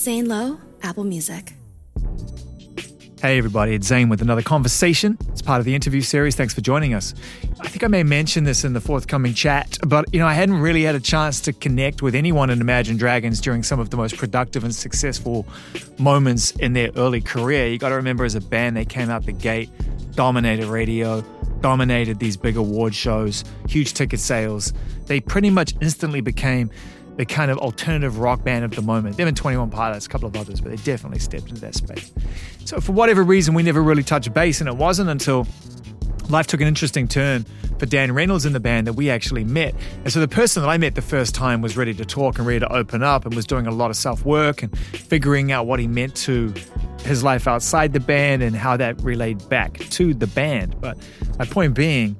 Zane Lowe, Apple Music. Hey, everybody, it's Zane with another conversation. It's part of the interview series. Thanks for joining us. I think I may mention this in the forthcoming chat, but you know, I hadn't really had a chance to connect with anyone in Imagine Dragons during some of the most productive and successful moments in their early career. You got to remember, as a band, they came out the gate, dominated radio, dominated these big award shows, huge ticket sales. They pretty much instantly became the kind of alternative rock band of the moment. Them and 21 Pilots, a couple of others, but they definitely stepped into that space. So for whatever reason, we never really touched base, and it wasn't until life took an interesting turn for Dan Reynolds in the band that we actually met. And so the person that I met the first time was ready to talk and ready to open up and was doing a lot of self work and figuring out what he meant to his life outside the band and how that relayed back to the band. But my point being,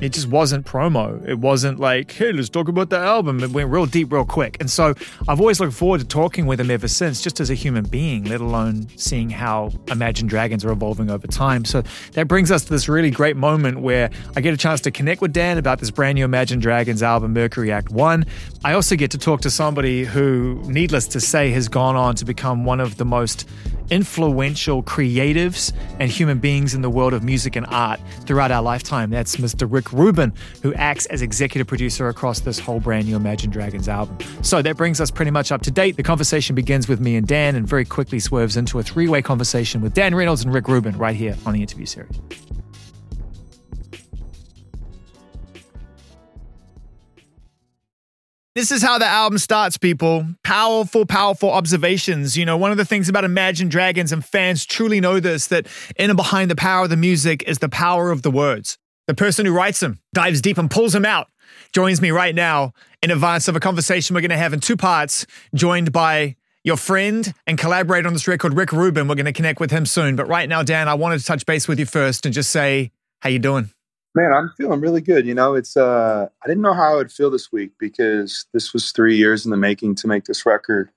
it just wasn't promo. It wasn't like, hey, let's talk about the album. It went real deep, real quick. And so I've always looked forward to talking with him ever since, just as a human being, let alone seeing how Imagine Dragons are evolving over time. So that brings us to this really great moment where I get a chance to connect with Dan about this brand new Imagine Dragons album, Mercury Act One. I also get to talk to somebody who, needless to say, has gone on to become one of the most influential creatives and human beings in the world of music and art throughout our lifetime. That's Mr. Rick Rubin, who acts as executive producer across this whole brand new Imagine Dragons album. So that brings us pretty much up to date. The conversation begins with me and Dan and very quickly swerves into a three way conversation with Dan Reynolds and Rick Rubin right here on the interview series. This is how the album starts, people. Powerful, powerful observations. You know, one of the things about Imagine Dragons, and fans truly know this, that in and behind the power of the music is the power of the words. The person who writes them dives deep and pulls them out. Joins me right now in advance of a conversation we're going to have in two parts, joined by your friend and collaborator on this record, Rick Rubin. We're going to connect with him soon. But right now, Dan, I wanted to touch base with you first and just say, how you doing? Man, I'm feeling really good. You know, it's uh I didn't know how I would feel this week because this was 3 years in the making to make this record.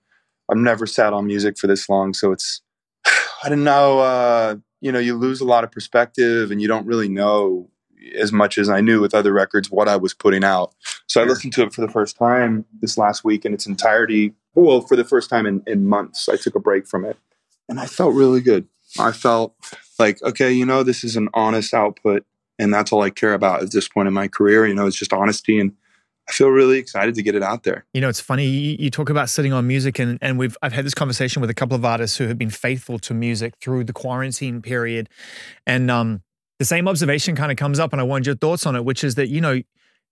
I've never sat on music for this long, so it's I didn't know uh you know, you lose a lot of perspective and you don't really know as much as I knew with other records what I was putting out. So I listened to it for the first time this last week in its entirety. Well, for the first time in, in months. I took a break from it. And I felt really good. I felt like, okay, you know, this is an honest output and that's all I care about at this point in my career. You know, it's just honesty and I feel really excited to get it out there. You know, it's funny. You, talk about sitting on music, and and we've I've had this conversation with a couple of artists who have been faithful to music through the quarantine period, and um, the same observation kind of comes up, and I wanted your thoughts on it, which is that you know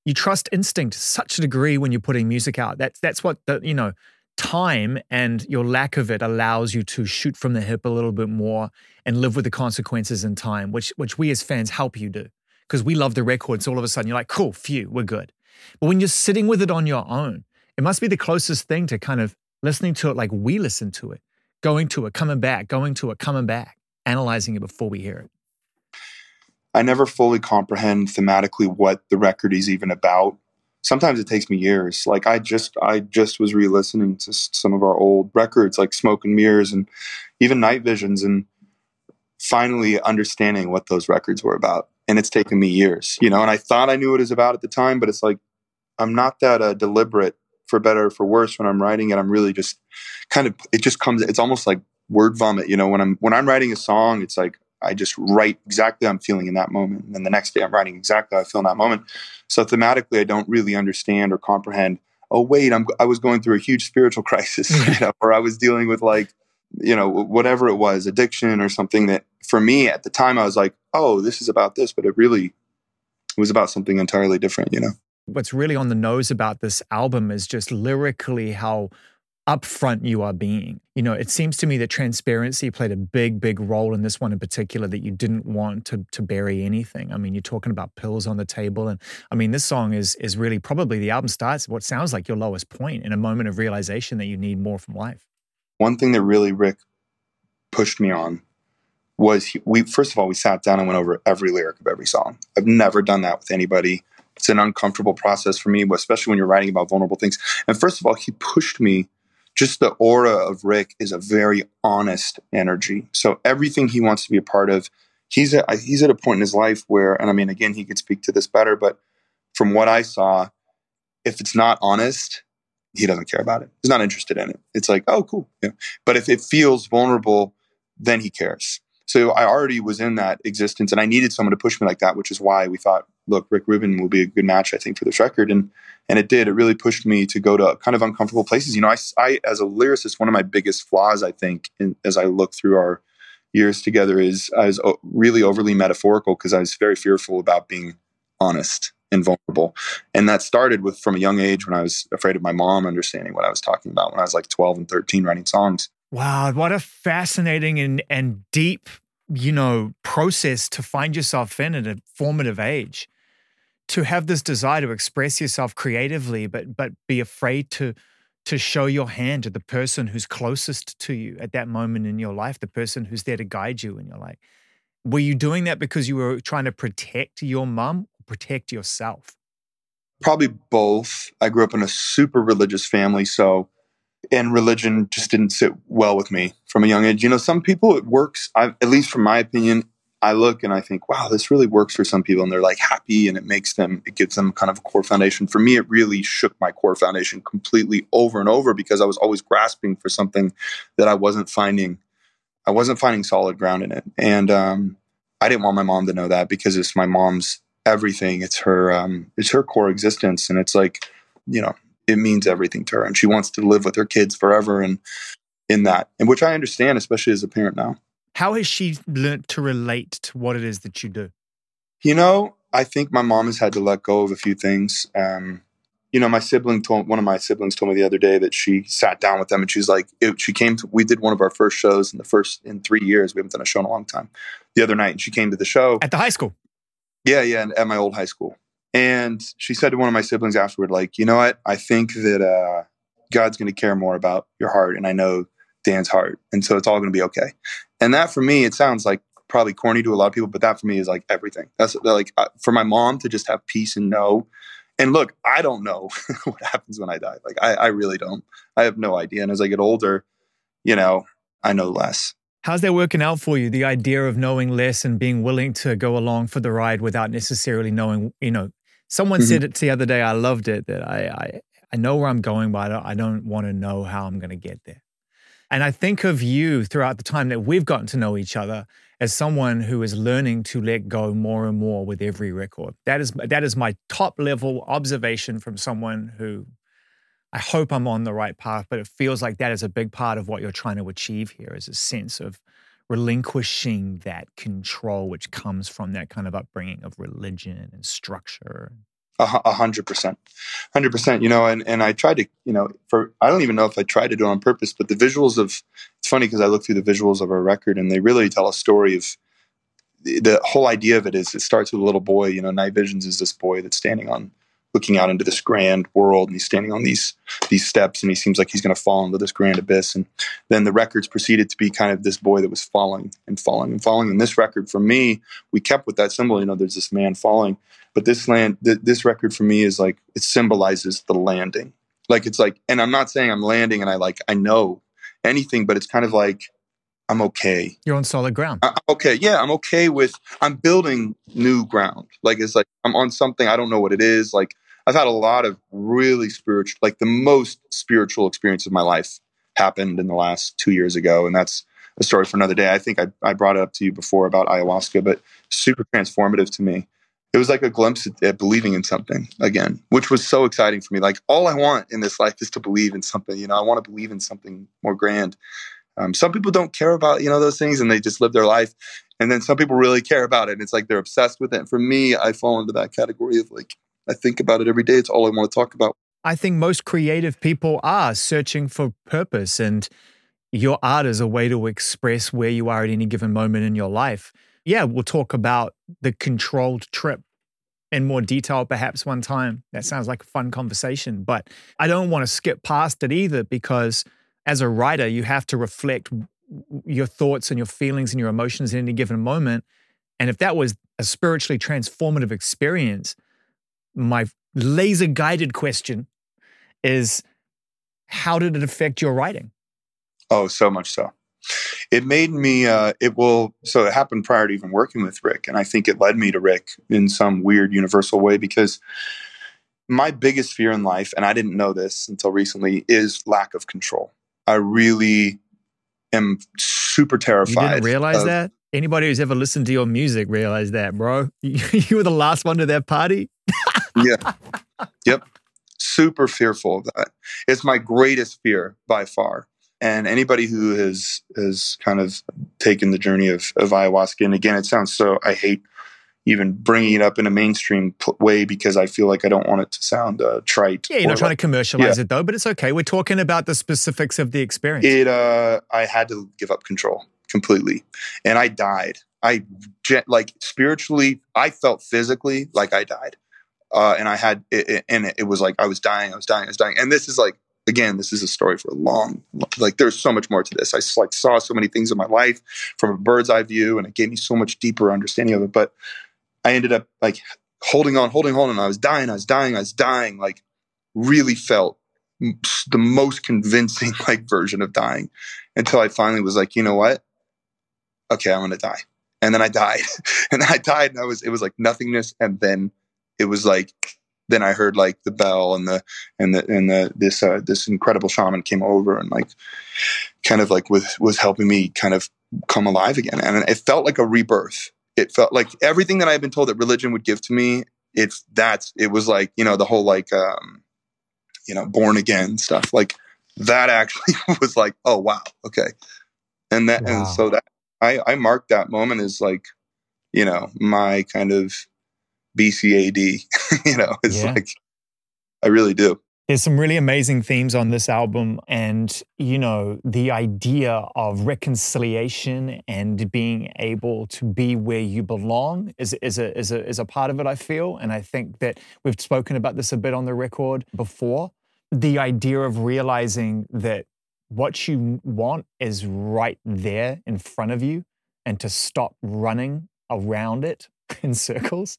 you trust instinct such a degree when you're putting music out. That's that's what the you know time and your lack of it allows you to shoot from the hip a little bit more and live with the consequences in time, which which we as fans help you do because we love the record. So all of a sudden you're like, cool, phew, we're good. But when you're sitting with it on your own, it must be the closest thing to kind of listening to it like we listen to it, going to it, coming back, going to it, coming back, analyzing it before we hear it. I never fully comprehend thematically what the record is even about. Sometimes it takes me years. Like I just I just was re-listening to some of our old records like Smoke and Mirrors and even Night Visions and finally understanding what those records were about and it's taken me years, you know. And I thought I knew what it was about at the time, but it's like I'm not that uh, deliberate for better or for worse when I'm writing it. I'm really just kind of it just comes. It's almost like word vomit, you know. When I'm when I'm writing a song, it's like I just write exactly how I'm feeling in that moment, and then the next day I'm writing exactly how I feel in that moment. So thematically, I don't really understand or comprehend. Oh wait, I'm I was going through a huge spiritual crisis, you know, or I was dealing with like you know whatever it was addiction or something that for me at the time i was like oh this is about this but it really was about something entirely different you know what's really on the nose about this album is just lyrically how upfront you are being you know it seems to me that transparency played a big big role in this one in particular that you didn't want to to bury anything i mean you're talking about pills on the table and i mean this song is is really probably the album starts what sounds like your lowest point in a moment of realization that you need more from life one thing that really Rick pushed me on was we first of all we sat down and went over every lyric of every song. I've never done that with anybody. It's an uncomfortable process for me, especially when you're writing about vulnerable things. And first of all, he pushed me. Just the aura of Rick is a very honest energy. So everything he wants to be a part of, he's at, he's at a point in his life where, and I mean, again, he could speak to this better, but from what I saw, if it's not honest, he doesn't care about it. He's not interested in it. It's like, oh, cool. Yeah. But if it feels vulnerable, then he cares. So I already was in that existence and I needed someone to push me like that, which is why we thought, look, Rick Rubin will be a good match, I think, for this record. And and it did. It really pushed me to go to kind of uncomfortable places. You know, I, I as a lyricist, one of my biggest flaws, I think, in, as I look through our years together, is I was uh, really overly metaphorical because I was very fearful about being honest and vulnerable. And that started with from a young age when I was afraid of my mom understanding what I was talking about when I was like 12 and 13 writing songs. Wow, what a fascinating and, and deep, you know, process to find yourself in at a formative age. To have this desire to express yourself creatively, but but be afraid to to show your hand to the person who's closest to you at that moment in your life, the person who's there to guide you in your life. Were you doing that because you were trying to protect your mom protect yourself? Probably both. I grew up in a super religious family, so and religion just didn't sit well with me from a young age. You know, some people it works. I, at least from my opinion, I look and I think, wow, this really works for some people, and they're like happy, and it makes them, it gives them kind of a core foundation. For me, it really shook my core foundation completely over and over because I was always grasping for something that I wasn't finding. I wasn't finding solid ground in it, and um, I didn't want my mom to know that because it's my mom's everything. It's her um, it's her core existence, and it's like you know it means everything to her, and she wants to live with her kids forever, and in that, and which I understand, especially as a parent now. How has she learned to relate to what it is that you do? You know, I think my mom has had to let go of a few things. Um, you know, my sibling told one of my siblings told me the other day that she sat down with them and she's like, it, she came to, we did one of our first shows in the first, in three years. We haven't done a show in a long time the other night. And she came to the show at the high school. Yeah, yeah, at my old high school. And she said to one of my siblings afterward, like, you know what? I think that uh, God's going to care more about your heart, and I know Dan's heart, and so it's all going to be okay. And that for me, it sounds like probably corny to a lot of people, but that for me is like everything. That's like uh, for my mom to just have peace and know. And look, I don't know what happens when I die. Like I, I really don't. I have no idea. And as I get older, you know, I know less. How's that working out for you? The idea of knowing less and being willing to go along for the ride without necessarily knowing, you know, someone mm-hmm. said it the other day. I loved it that I, I, I know where I'm going, but I don't, I don't want to know how I'm going to get there. And I think of you throughout the time that we've gotten to know each other as someone who is learning to let go more and more with every record. That is that is my top level observation from someone who I hope I'm on the right path, but it feels like that is a big part of what you're trying to achieve here is a sense of relinquishing that control which comes from that kind of upbringing of religion and structure. A hundred percent, hundred percent. You know, and and I tried to, you know, for I don't even know if I tried to do it on purpose, but the visuals of it's funny because I look through the visuals of our record and they really tell a story of the whole idea of it is it starts with a little boy. You know, Night Visions is this boy that's standing on looking out into this grand world and he's standing on these these steps and he seems like he's going to fall into this grand abyss and then the records proceeded to be kind of this boy that was falling and falling and falling and this record for me we kept with that symbol you know there's this man falling but this land th- this record for me is like it symbolizes the landing like it's like and i'm not saying i'm landing and i like i know anything but it's kind of like I'm okay. You're on solid ground. I'm okay. Yeah, I'm okay with. I'm building new ground. Like it's like I'm on something I don't know what it is. Like I've had a lot of really spiritual, like the most spiritual experience of my life happened in the last two years ago, and that's a story for another day. I think I, I brought it up to you before about ayahuasca, but super transformative to me. It was like a glimpse at, at believing in something again, which was so exciting for me. Like all I want in this life is to believe in something. You know, I want to believe in something more grand. Um, some people don't care about you know those things and they just live their life, and then some people really care about it and it's like they're obsessed with it. And for me, I fall into that category of like I think about it every day. It's all I want to talk about. I think most creative people are searching for purpose, and your art is a way to express where you are at any given moment in your life. Yeah, we'll talk about the controlled trip in more detail perhaps one time. That sounds like a fun conversation, but I don't want to skip past it either because as a writer, you have to reflect your thoughts and your feelings and your emotions in any given moment. And if that was a spiritually transformative experience, my laser guided question is how did it affect your writing? Oh, so much so. It made me, uh, it will, so it happened prior to even working with Rick. And I think it led me to Rick in some weird universal way because my biggest fear in life, and I didn't know this until recently, is lack of control. I really am super terrified. You didn't realize of, that? Anybody who's ever listened to your music realize that, bro. You were the last one to that party. Yeah. Yep. Super fearful of that. It's my greatest fear by far. And anybody who has has kind of taken the journey of, of ayahuasca, and again, it sounds so. I hate even bringing it up in a mainstream way because I feel like I don't want it to sound uh, trite. Yeah, you're not trying to commercialize yeah. it though, but it's okay. We're talking about the specifics of the experience. It, uh, I had to give up control completely, and I died. I like spiritually, I felt physically like I died, uh, and I had, it, it, and it was like I was dying, I was dying, I was dying, and this is like again, this is a story for a long, like there's so much more to this. I like saw so many things in my life from a bird's eye view, and it gave me so much deeper understanding of it. But I ended up like holding on, holding on, and I was dying, I was dying, I was dying. Like really felt the most convincing like version of dying until I finally was like, you know what? Okay, I'm gonna die. And then I died, and I died, and I was it was like nothingness, and then it was like then I heard like the bell and the and the and the this uh, this incredible shaman came over and like kind of like was was helping me kind of come alive again, and it felt like a rebirth it felt like everything that I had been told that religion would give to me. It's that's it was like you know the whole like um, you know born again stuff like that actually was like oh wow okay and that wow. and so that I I marked that moment as like you know my kind of BCAD you know it's yeah. like I really do. There's some really amazing themes on this album and you know the idea of reconciliation and being able to be where you belong is, is, a, is, a, is a part of it i feel. And i think that we've spoken about this a bit on the record before. The idea of realizing that what you want is right there in front of you and to stop running around it in circles.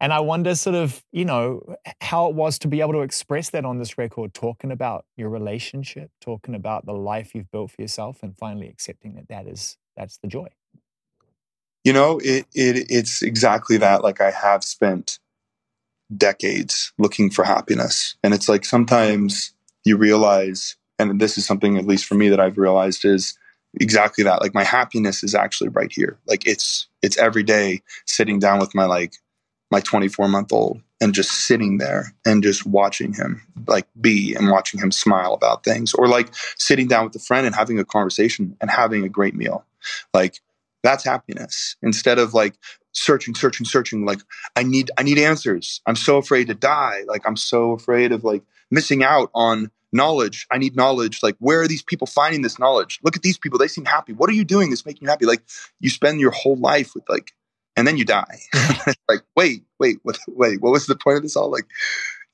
And I wonder, sort of, you know, how it was to be able to express that on this record, talking about your relationship, talking about the life you've built for yourself, and finally accepting that that is that's the joy. You know, it, it it's exactly that. Like I have spent decades looking for happiness, and it's like sometimes you realize, and this is something at least for me that I've realized is exactly that. Like my happiness is actually right here. Like it's it's every day sitting down with my like my 24 month old and just sitting there and just watching him like be and watching him smile about things or like sitting down with a friend and having a conversation and having a great meal. Like that's happiness. Instead of like searching searching searching like i need i need answers. I'm so afraid to die. Like i'm so afraid of like missing out on knowledge. I need knowledge. Like, where are these people finding this knowledge? Look at these people. They seem happy. What are you doing that's making you happy? Like, you spend your whole life with like, and then you die. like, wait, wait, what, wait, what was the point of this all? Like,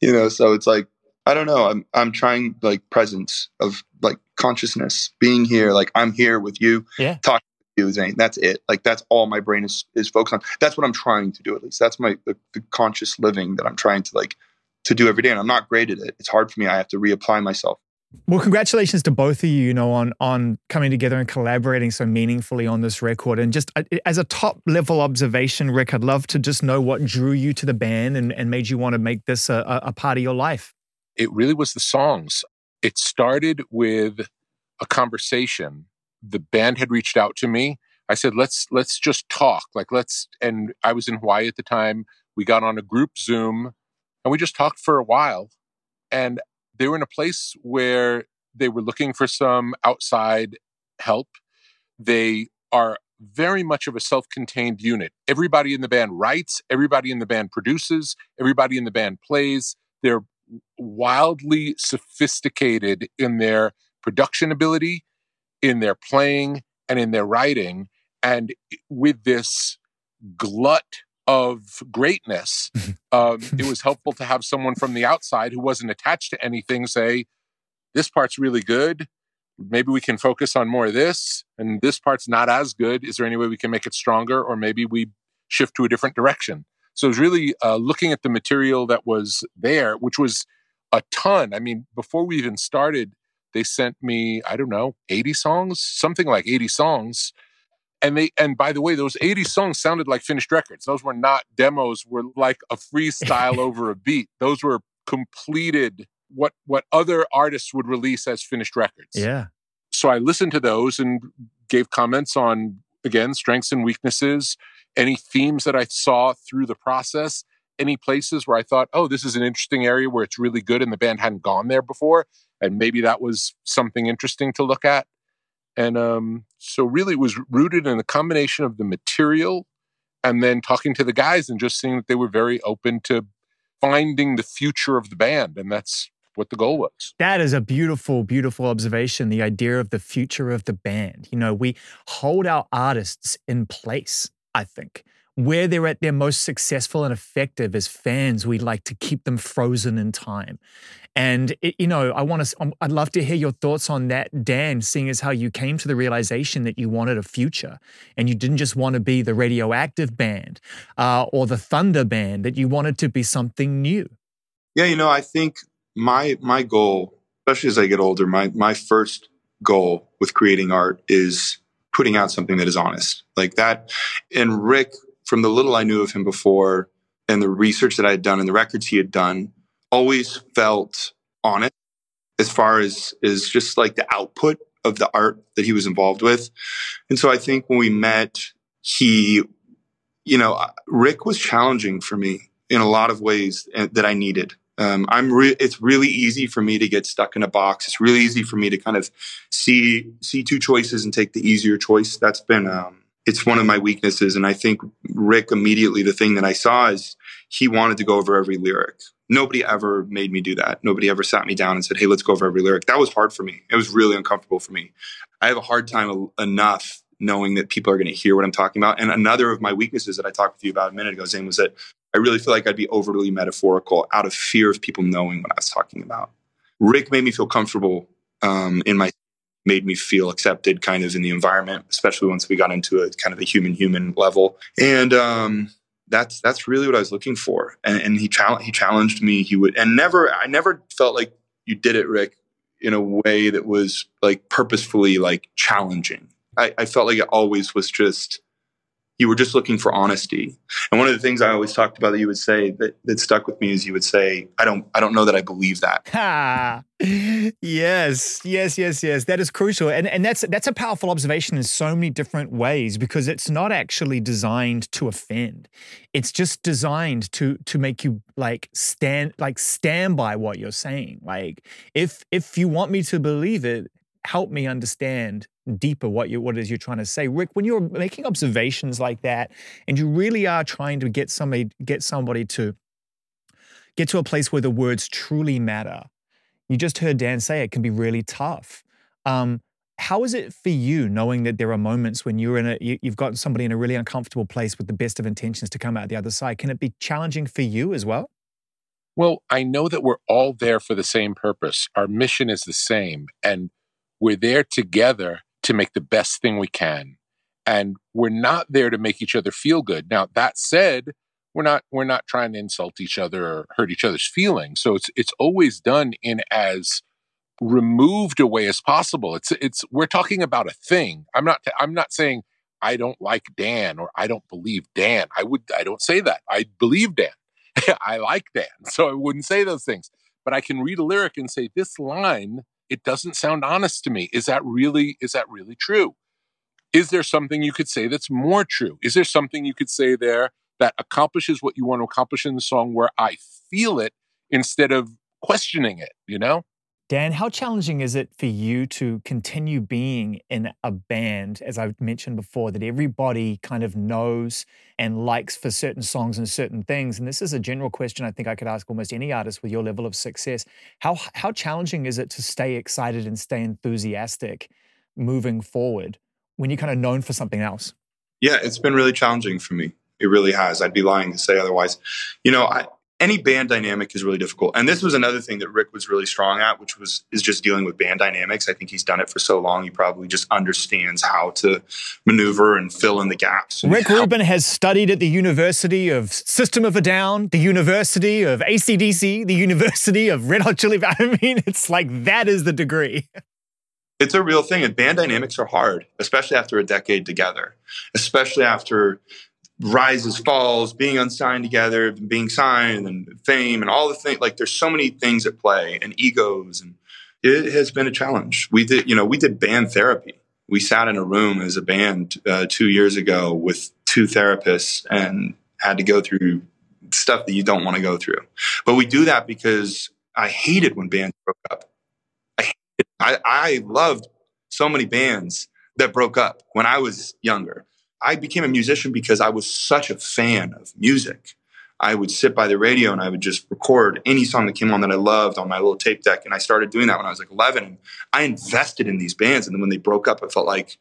you know, so it's like, I don't know. I'm, I'm trying like presence of like consciousness being here. Like, I'm here with you, yeah. talking to you, Zane. That's it. Like, that's all my brain is, is focused on. That's what I'm trying to do, at least. That's my, the, the conscious living that I'm trying to like to do every day. And I'm not great at it. It's hard for me. I have to reapply myself. Well, congratulations to both of you, you know, on on coming together and collaborating so meaningfully on this record. And just uh, as a top level observation, Rick, I'd love to just know what drew you to the band and, and made you want to make this a, a part of your life. It really was the songs. It started with a conversation. The band had reached out to me. I said, "Let's let's just talk. Like let's." And I was in Hawaii at the time. We got on a group Zoom and we just talked for a while. And they were in a place where they were looking for some outside help. They are very much of a self contained unit. Everybody in the band writes, everybody in the band produces, everybody in the band plays. They're wildly sophisticated in their production ability, in their playing, and in their writing. And with this glut of greatness, um, it was helpful to have someone from the outside who wasn't attached to anything say, this part's really good. Maybe we can focus on more of this, and this part's not as good. Is there any way we can make it stronger? Or maybe we shift to a different direction. So it was really uh, looking at the material that was there, which was a ton. I mean, before we even started, they sent me, I don't know, 80 songs, something like 80 songs and they and by the way those 80 songs sounded like finished records those were not demos were like a freestyle over a beat those were completed what what other artists would release as finished records. Yeah. So I listened to those and gave comments on again strengths and weaknesses, any themes that I saw through the process, any places where I thought, "Oh, this is an interesting area where it's really good and the band hadn't gone there before." And maybe that was something interesting to look at. And um, so, really, it was rooted in a combination of the material and then talking to the guys and just seeing that they were very open to finding the future of the band. And that's what the goal was. That is a beautiful, beautiful observation. The idea of the future of the band. You know, we hold our artists in place, I think where they're at their most successful and effective as fans, we like to keep them frozen in time. And it, you know, I want to. Um, I'd love to hear your thoughts on that, Dan. Seeing as how you came to the realization that you wanted a future, and you didn't just want to be the radioactive band uh, or the thunder band; that you wanted to be something new. Yeah, you know, I think my my goal, especially as I get older, my my first goal with creating art is putting out something that is honest, like that. And Rick from the little I knew of him before and the research that I had done and the records he had done, always felt honest as far as is just like the output of the art that he was involved with. And so I think when we met, he, you know, Rick was challenging for me in a lot of ways that I needed. Um, I'm re- it's really easy for me to get stuck in a box. It's really easy for me to kind of see see two choices and take the easier choice. That's been um, it's one of my weaknesses. And I think Rick immediately, the thing that I saw is he wanted to go over every lyric. Nobody ever made me do that. Nobody ever sat me down and said, Hey, let's go over every lyric. That was hard for me. It was really uncomfortable for me. I have a hard time enough knowing that people are going to hear what I'm talking about. And another of my weaknesses that I talked with you about a minute ago, Zane, was that I really feel like I'd be overly metaphorical out of fear of people knowing what I was talking about. Rick made me feel comfortable um, in my made me feel accepted kind of in the environment, especially once we got into a kind of a human human level. And um, that's that's really what I was looking for. And, and he challenged he challenged me. He would and never I never felt like you did it, Rick, in a way that was like purposefully like challenging. I, I felt like it always was just you were just looking for honesty. And one of the things I always talked about that you would say that, that stuck with me is you would say, I don't I don't know that I believe that. Ha. yes, yes, yes, yes. That is crucial. And and that's that's a powerful observation in so many different ways because it's not actually designed to offend. It's just designed to to make you like stand like stand by what you're saying. Like if if you want me to believe it, help me understand deeper what you what it is you're trying to say. Rick, when you're making observations like that, and you really are trying to get somebody get somebody to get to a place where the words truly matter, you just heard Dan say it can be really tough. Um, how is it for you knowing that there are moments when you're in a you, you've got somebody in a really uncomfortable place with the best of intentions to come out the other side? Can it be challenging for you as well? Well, I know that we're all there for the same purpose. Our mission is the same, and we're there together to make the best thing we can. And we're not there to make each other feel good. Now, that said, we're not we're not trying to insult each other or hurt each other's feelings. So it's it's always done in as removed a way as possible. It's it's we're talking about a thing. I'm not I'm not saying I don't like Dan or I don't believe Dan. I would I don't say that. I believe Dan. I like Dan. So I wouldn't say those things. But I can read a lyric and say this line it doesn't sound honest to me. Is that really is that really true? Is there something you could say that's more true? Is there something you could say there that accomplishes what you want to accomplish in the song where I feel it instead of questioning it, you know? Dan, how challenging is it for you to continue being in a band, as I've mentioned before, that everybody kind of knows and likes for certain songs and certain things? And this is a general question I think I could ask almost any artist with your level of success. How, how challenging is it to stay excited and stay enthusiastic moving forward when you're kind of known for something else? Yeah, it's been really challenging for me. It really has. I'd be lying to say otherwise. You know, I, any band dynamic is really difficult. And this was another thing that Rick was really strong at, which was is just dealing with band dynamics. I think he's done it for so long, he probably just understands how to maneuver and fill in the gaps. Rick Rubin has studied at the University of System of a Down, the University of ACDC, the University of Red Hot Chili I mean, it's like that is the degree. It's a real thing, and band dynamics are hard, especially after a decade together, especially after rises, falls, being unsigned together, being signed, and fame, and all the things. Like there's so many things at play, and egos, and it has been a challenge. We did, you know, we did band therapy. We sat in a room as a band uh, two years ago with two therapists and had to go through stuff that you don't want to go through. But we do that because I hated when bands broke up. I, I, I loved so many bands that broke up when I was younger. I became a musician because I was such a fan of music. I would sit by the radio and I would just record any song that came on that I loved on my little tape deck. And I started doing that when I was like 11. And I invested in these bands. And then when they broke up, it felt like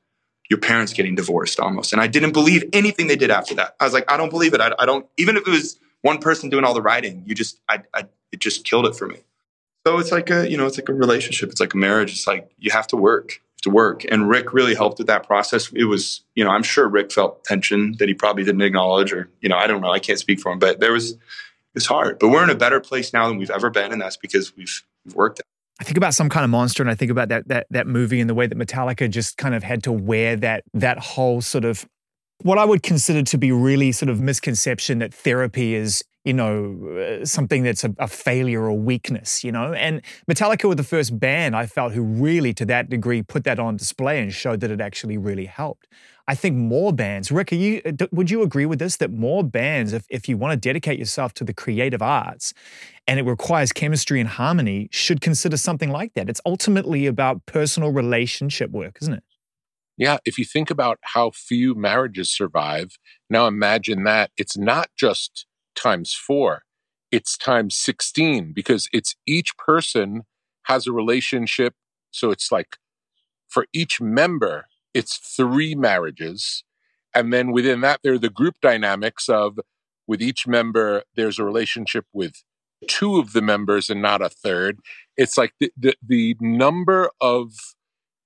your parents getting divorced almost. And I didn't believe anything they did after that. I was like, I don't believe it. I, I don't, even if it was one person doing all the writing, you just, I, I, it just killed it for me. So it's like a, you know, it's like a relationship. It's like a marriage. It's like you have to work to work. And Rick really helped with that process. It was, you know, I'm sure Rick felt tension that he probably didn't acknowledge, or, you know, I don't know. I can't speak for him, but there was, it's hard. But we're in a better place now than we've ever been. And that's because we've, we've worked. I think about some kind of monster, and I think about that that that movie and the way that Metallica just kind of had to wear that that whole sort of what I would consider to be really sort of misconception that therapy is you know, uh, something that's a, a, failure or weakness, you know? And Metallica were the first band I felt who really, to that degree, put that on display and showed that it actually really helped. I think more bands, Rick, you, uh, would you agree with this? That more bands, if, if you want to dedicate yourself to the creative arts and it requires chemistry and harmony, should consider something like that. It's ultimately about personal relationship work, isn't it? Yeah, if you think about how few marriages survive, now imagine that it's not just times four. It's times 16 because it's each person has a relationship. So it's like for each member, it's three marriages. And then within that, there are the group dynamics of with each member, there's a relationship with two of the members and not a third. It's like the, the, the number of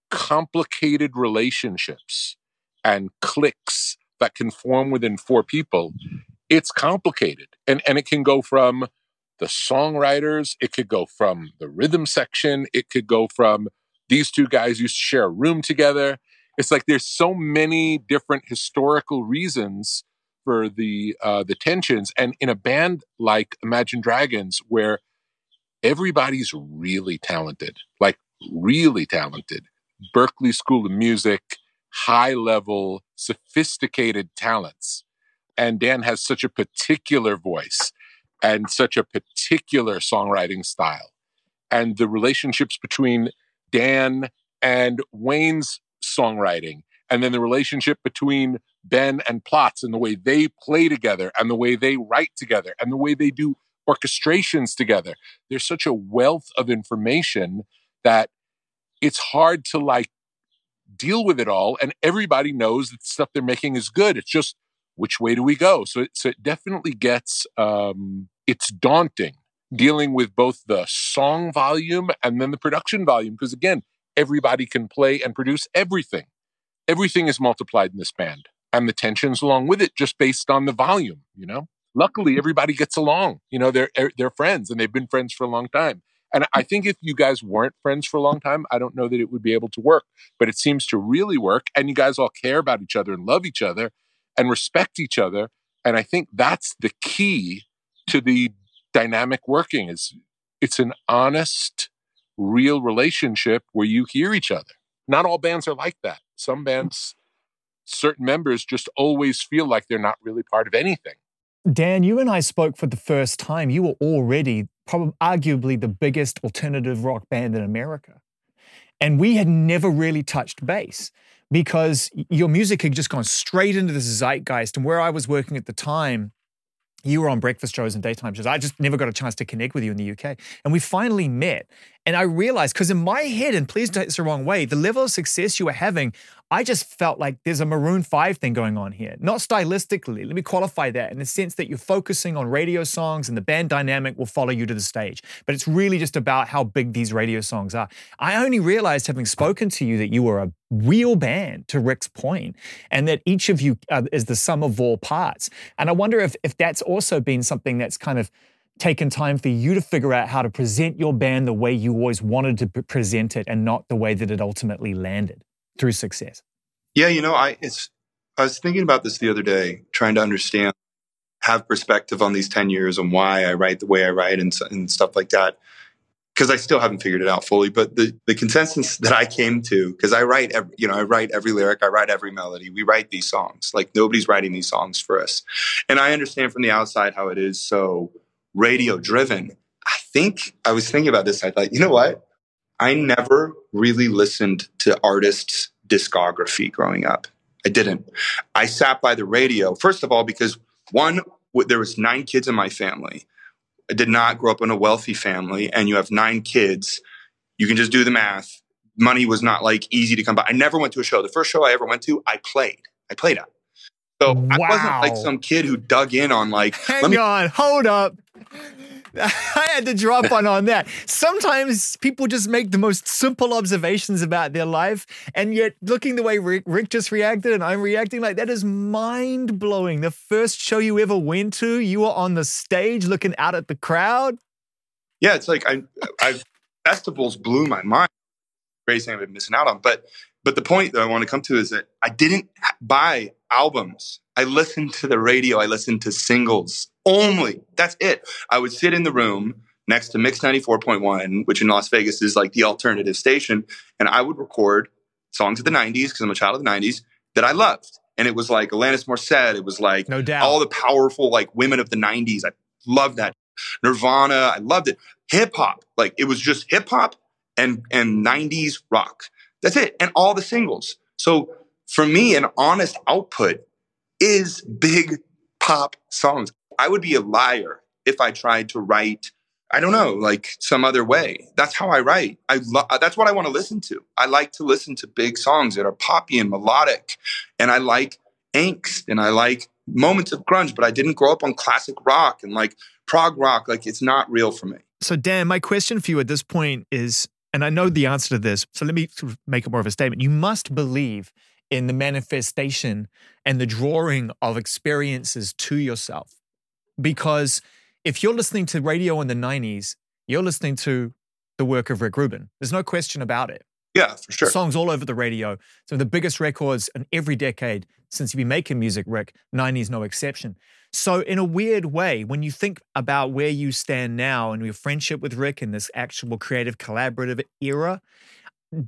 complicated relationships and cliques that can form within four people it's complicated. And and it can go from the songwriters it could go from the rhythm section it could go from these two guys used to share a room together. It's like there's so many different historical reasons for the uh, the tensions. And in a band like imagine dragons where everybody's really talented like really talented berklee school of music high level sophisticated talents and Dan has such a particular voice and such a particular songwriting style. And the relationships between Dan and Wayne's songwriting, and then the relationship between Ben and Platz and the way they play together and the way they write together and the way they do orchestrations together. There's such a wealth of information that it's hard to like deal with it all. And everybody knows that the stuff they're making is good. It's just which way do we go? So, it, so it definitely gets, um, it's daunting dealing with both the song volume and then the production volume. Because again, everybody can play and produce everything. Everything is multiplied in this band and the tensions along with it just based on the volume, you know? Luckily, everybody gets along. You know, they're, er, they're friends and they've been friends for a long time. And I think if you guys weren't friends for a long time, I don't know that it would be able to work. But it seems to really work. And you guys all care about each other and love each other and respect each other. And I think that's the key to the dynamic working is it's an honest, real relationship where you hear each other. Not all bands are like that. Some bands, certain members just always feel like they're not really part of anything. Dan, you and I spoke for the first time. You were already probably arguably the biggest alternative rock band in America. And we had never really touched base because your music had just gone straight into this zeitgeist. And where I was working at the time, you were on breakfast shows and daytime shows. I just never got a chance to connect with you in the UK. And we finally met. And I realized, because in my head, and please don't take this the wrong way, the level of success you were having, I just felt like there's a Maroon 5 thing going on here. Not stylistically, let me qualify that in the sense that you're focusing on radio songs and the band dynamic will follow you to the stage. But it's really just about how big these radio songs are. I only realized, having spoken to you, that you were a real band, to Rick's point, and that each of you uh, is the sum of all parts. And I wonder if, if that's also been something that's kind of taken time for you to figure out how to present your band the way you always wanted to present it and not the way that it ultimately landed through success? Yeah, you know, I it's I was thinking about this the other day, trying to understand, have perspective on these 10 years and why I write the way I write and, and stuff like that. Because I still haven't figured it out fully, but the, the consensus that I came to, because I write, every, you know, I write every lyric, I write every melody. We write these songs. Like nobody's writing these songs for us. And I understand from the outside how it is so radio driven. I think I was thinking about this. I thought, you know what? I never really listened to artists' discography growing up. I didn't. I sat by the radio, first of all, because one, there was nine kids in my family. I did not grow up in a wealthy family, and you have nine kids. You can just do the math. Money was not like easy to come by. I never went to a show. The first show I ever went to, I played. I played at. So wow. I wasn't like some kid who dug in on like. Hang me- on, hold up. I had to drop on on that. Sometimes people just make the most simple observations about their life, and yet looking the way Rick, Rick just reacted and I'm reacting, like that is mind blowing. The first show you ever went to, you were on the stage looking out at the crowd. Yeah, it's like I, I festivals blew my mind. Great thing I've been missing out on, but but the point that I want to come to is that I didn't buy albums. I listened to the radio. I listened to singles only. That's it. I would sit in the room next to Mix 94.1, which in Las Vegas is like the alternative station, and I would record songs of the 90s because I'm a child of the 90s that I loved. And it was like Alanis Morissette. It was like no doubt. all the powerful like women of the 90s. I loved that. Nirvana. I loved it. Hip hop. Like it was just hip hop and and 90s rock. That's it. And all the singles. So for me, an honest output is big pop songs. I would be a liar if I tried to write, I don't know, like some other way. That's how I write. I lo- that's what I want to listen to. I like to listen to big songs that are poppy and melodic, and I like angst and I like moments of grunge, but I didn't grow up on classic rock and like prog rock. Like it's not real for me. So, Dan, my question for you at this point is, and I know the answer to this, so let me make it more of a statement. You must believe in the manifestation and the drawing of experiences to yourself. Because if you're listening to radio in the 90s, you're listening to the work of Rick Rubin. There's no question about it. Yeah, for sure. Songs all over the radio. Some of the biggest records in every decade since you've been making music, Rick. 90s, no exception. So, in a weird way, when you think about where you stand now and your friendship with Rick in this actual creative collaborative era,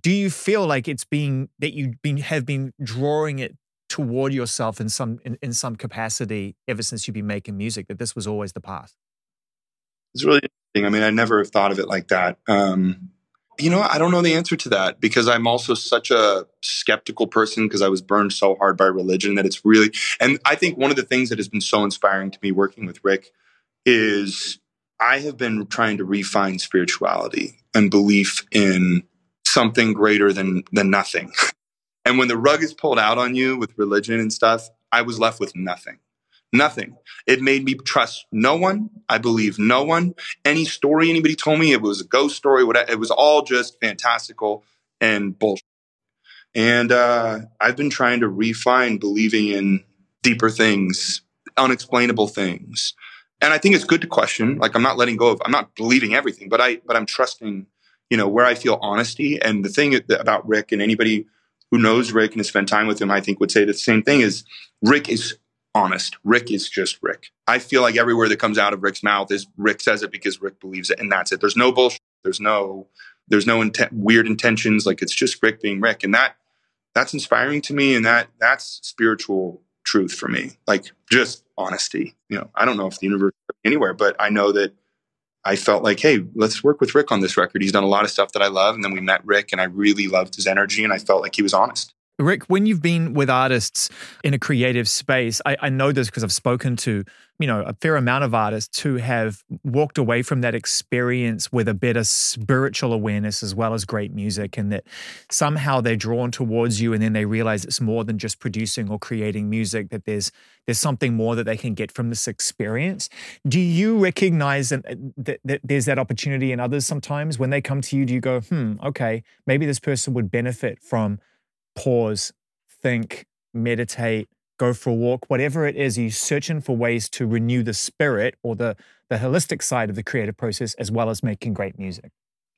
do you feel like it's being that you been have been drawing it toward yourself in some in, in some capacity ever since you've been making music that this was always the path? It's really interesting. I mean i never have thought of it like that. Um, you know i don't know the answer to that because i'm also such a skeptical person because i was burned so hard by religion that it's really and i think one of the things that has been so inspiring to me working with rick is i have been trying to refine spirituality and belief in something greater than than nothing. and when the rug is pulled out on you with religion and stuff, I was left with nothing. Nothing. It made me trust no one. I believe no one. Any story anybody told me, it was a ghost story. Whatever. It was all just fantastical and bullshit. And uh, I've been trying to refine believing in deeper things, unexplainable things. And I think it's good to question. Like I'm not letting go of. I'm not believing everything, but I. But I'm trusting you know, where I feel honesty. And the thing about Rick and anybody who knows Rick and has spent time with him, I think would say the same thing is Rick is honest. Rick is just Rick. I feel like every word that comes out of Rick's mouth is Rick says it because Rick believes it, and that's it. There's no bullshit. There's no there's no weird intentions. Like it's just Rick being Rick, and that that's inspiring to me, and that that's spiritual truth for me. Like just honesty. You know, I don't know if the universe anywhere, but I know that I felt like, hey, let's work with Rick on this record. He's done a lot of stuff that I love. And then we met Rick, and I really loved his energy, and I felt like he was honest. Rick, when you've been with artists in a creative space, I, I know this because I've spoken to, you know, a fair amount of artists who have walked away from that experience with a better spiritual awareness as well as great music, and that somehow they're drawn towards you, and then they realize it's more than just producing or creating music. That there's there's something more that they can get from this experience. Do you recognize that, that, that there's that opportunity in others sometimes when they come to you? Do you go, hmm, okay, maybe this person would benefit from pause, think, meditate, go for a walk, whatever it is, you're searching for ways to renew the spirit or the, the holistic side of the creative process as well as making great music?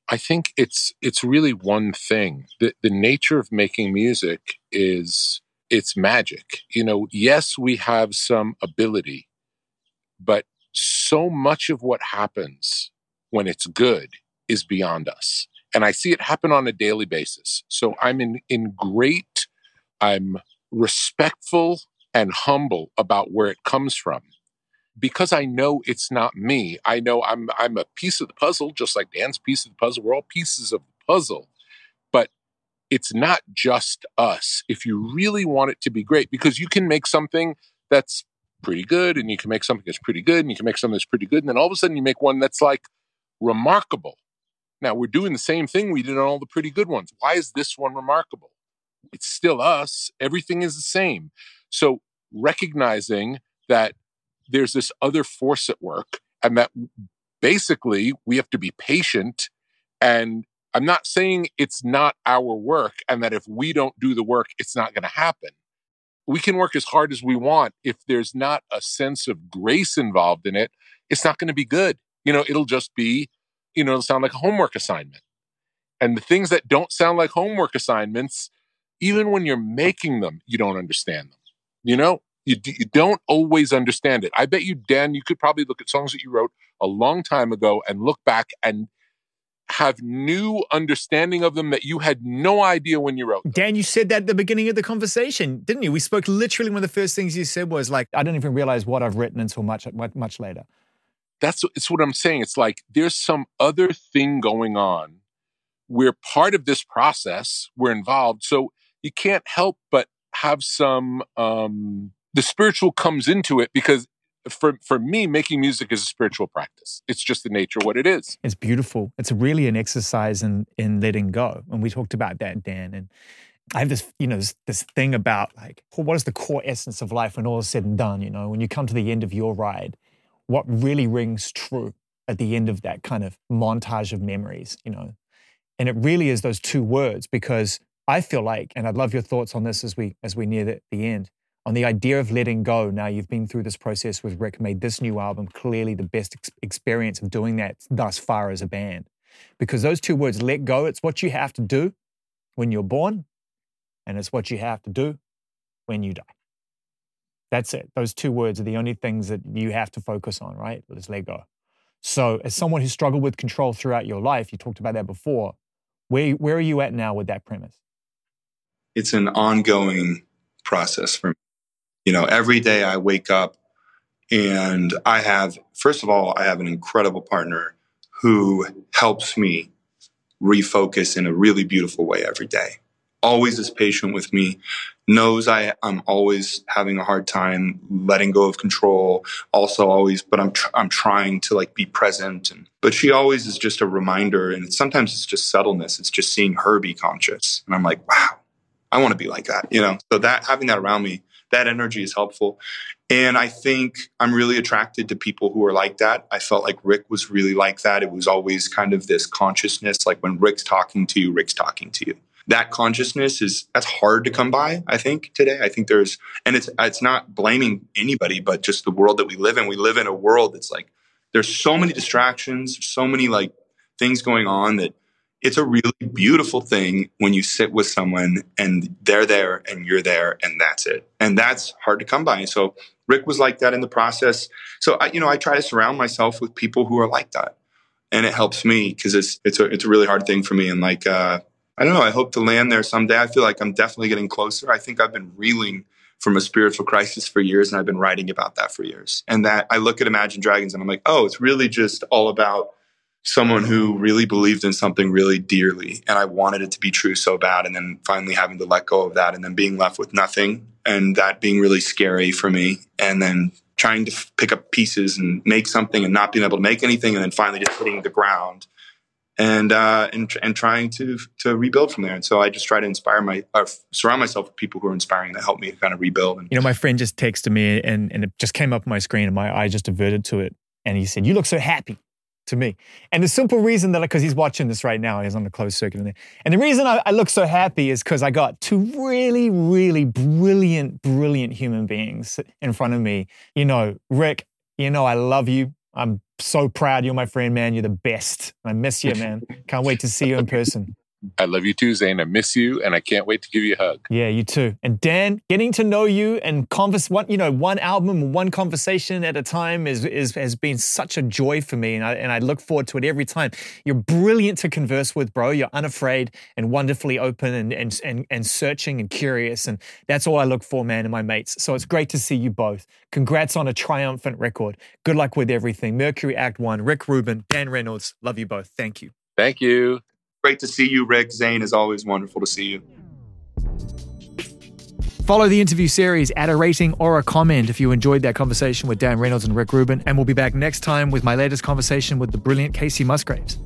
I think it's it's really one thing. The the nature of making music is it's magic. You know, yes, we have some ability, but so much of what happens when it's good is beyond us. And I see it happen on a daily basis. So I'm in, in great, I'm respectful and humble about where it comes from. Because I know it's not me. I know I'm I'm a piece of the puzzle, just like Dan's piece of the puzzle. We're all pieces of the puzzle. But it's not just us. If you really want it to be great, because you can make something that's pretty good, and you can make something that's pretty good, and you can make something that's pretty good, and then all of a sudden you make one that's like remarkable. Now we're doing the same thing we did on all the pretty good ones. Why is this one remarkable? It's still us. Everything is the same. So recognizing that there's this other force at work and that basically we have to be patient and I'm not saying it's not our work and that if we don't do the work, it's not going to happen. We can work as hard as we want. If there's not a sense of grace involved in it, it's not going to be good. You know, it'll just be, you know, sound like a homework assignment. And the things that don't sound like homework assignments, even when you're making them, you don't understand them. You know, you, you don't always understand it. I bet you, Dan, you could probably look at songs that you wrote a long time ago and look back and have new understanding of them that you had no idea when you wrote them. Dan, you said that at the beginning of the conversation, didn't you? We spoke literally one of the first things you said was like, I don't even realize what I've written until much much later. That's it's what I'm saying. It's like there's some other thing going on. We're part of this process. We're involved. So you can't help but have some um the spiritual comes into it because for for me, making music is a spiritual practice. It's just the nature of what it is. It's beautiful. It's really an exercise in in letting go. And we talked about that, Dan. And I have this, you know, this, this thing about like, well, what is the core essence of life when all is said and done? You know, when you come to the end of your ride, what really rings true at the end of that kind of montage of memories? You know, and it really is those two words because I feel like, and I'd love your thoughts on this as we as we near the, the end on the idea of letting go. Now you've been through this process with Rick, made this new album clearly the best ex- experience of doing that thus far as a band. Because those two words, let go, it's what you have to do when you're born, and it's what you have to do when you die. That's it. Those two words are the only things that you have to focus on, right? Let's let go. So, as someone who struggled with control throughout your life, you talked about that before. Where, where are you at now with that premise? It's an ongoing process for me you know, every day I wake up and I have, first of all, I have an incredible partner who helps me refocus in a really beautiful way every day. Always is patient with me, knows I, I'm always having a hard time letting go of control. Also, always, but I'm tr- I'm trying to like be present. And but she always is just a reminder, and it's, sometimes it's just subtleness. It's just seeing her be conscious, and I'm like, wow, I want to be like that, you know. So that having that around me that energy is helpful. And I think I'm really attracted to people who are like that. I felt like Rick was really like that. It was always kind of this consciousness, like when Rick's talking to you, Rick's talking to you. That consciousness is that's hard to come by, I think, today. I think there's and it's it's not blaming anybody, but just the world that we live in. We live in a world that's like there's so many distractions, so many like things going on that it's a really beautiful thing when you sit with someone and they're there and you're there and that's it. And that's hard to come by. So Rick was like that in the process. So I, you know, I try to surround myself with people who are like that, and it helps me because it's it's a it's a really hard thing for me. And like uh, I don't know, I hope to land there someday. I feel like I'm definitely getting closer. I think I've been reeling from a spiritual crisis for years, and I've been writing about that for years. And that I look at Imagine Dragons and I'm like, oh, it's really just all about someone who really believed in something really dearly and I wanted it to be true so bad and then finally having to let go of that and then being left with nothing and that being really scary for me and then trying to f- pick up pieces and make something and not being able to make anything and then finally just hitting the ground and uh, and and trying to to rebuild from there. And so I just try to inspire my uh, surround myself with people who are inspiring that help me kind of rebuild. And, you know, my friend just texted me and and it just came up on my screen and my eye just averted to it. And he said, "You look so happy." to me. And the simple reason that, because he's watching this right now, he's on the closed circuit. In there. And the reason I, I look so happy is because I got two really, really brilliant, brilliant human beings in front of me. You know, Rick, you know, I love you. I'm so proud you're my friend, man. You're the best. I miss you, man. Can't wait to see you in person. I love you too, Zane. I miss you, and I can't wait to give you a hug. Yeah, you too. And Dan, getting to know you and converse one, you know, one album, one conversation at a time is, is has been such a joy for me, and I and I look forward to it every time. You're brilliant to converse with, bro. You're unafraid and wonderfully open and and and, and searching and curious, and that's all I look for, man, and my mates. So it's great to see you both. Congrats on a triumphant record. Good luck with everything. Mercury Act One, Rick Rubin, Dan Reynolds. Love you both. Thank you. Thank you. Great to see you, Rick. Zane is always wonderful to see you. Follow the interview series, add a rating or a comment if you enjoyed that conversation with Dan Reynolds and Rick Rubin. And we'll be back next time with my latest conversation with the brilliant Kacey Musgraves.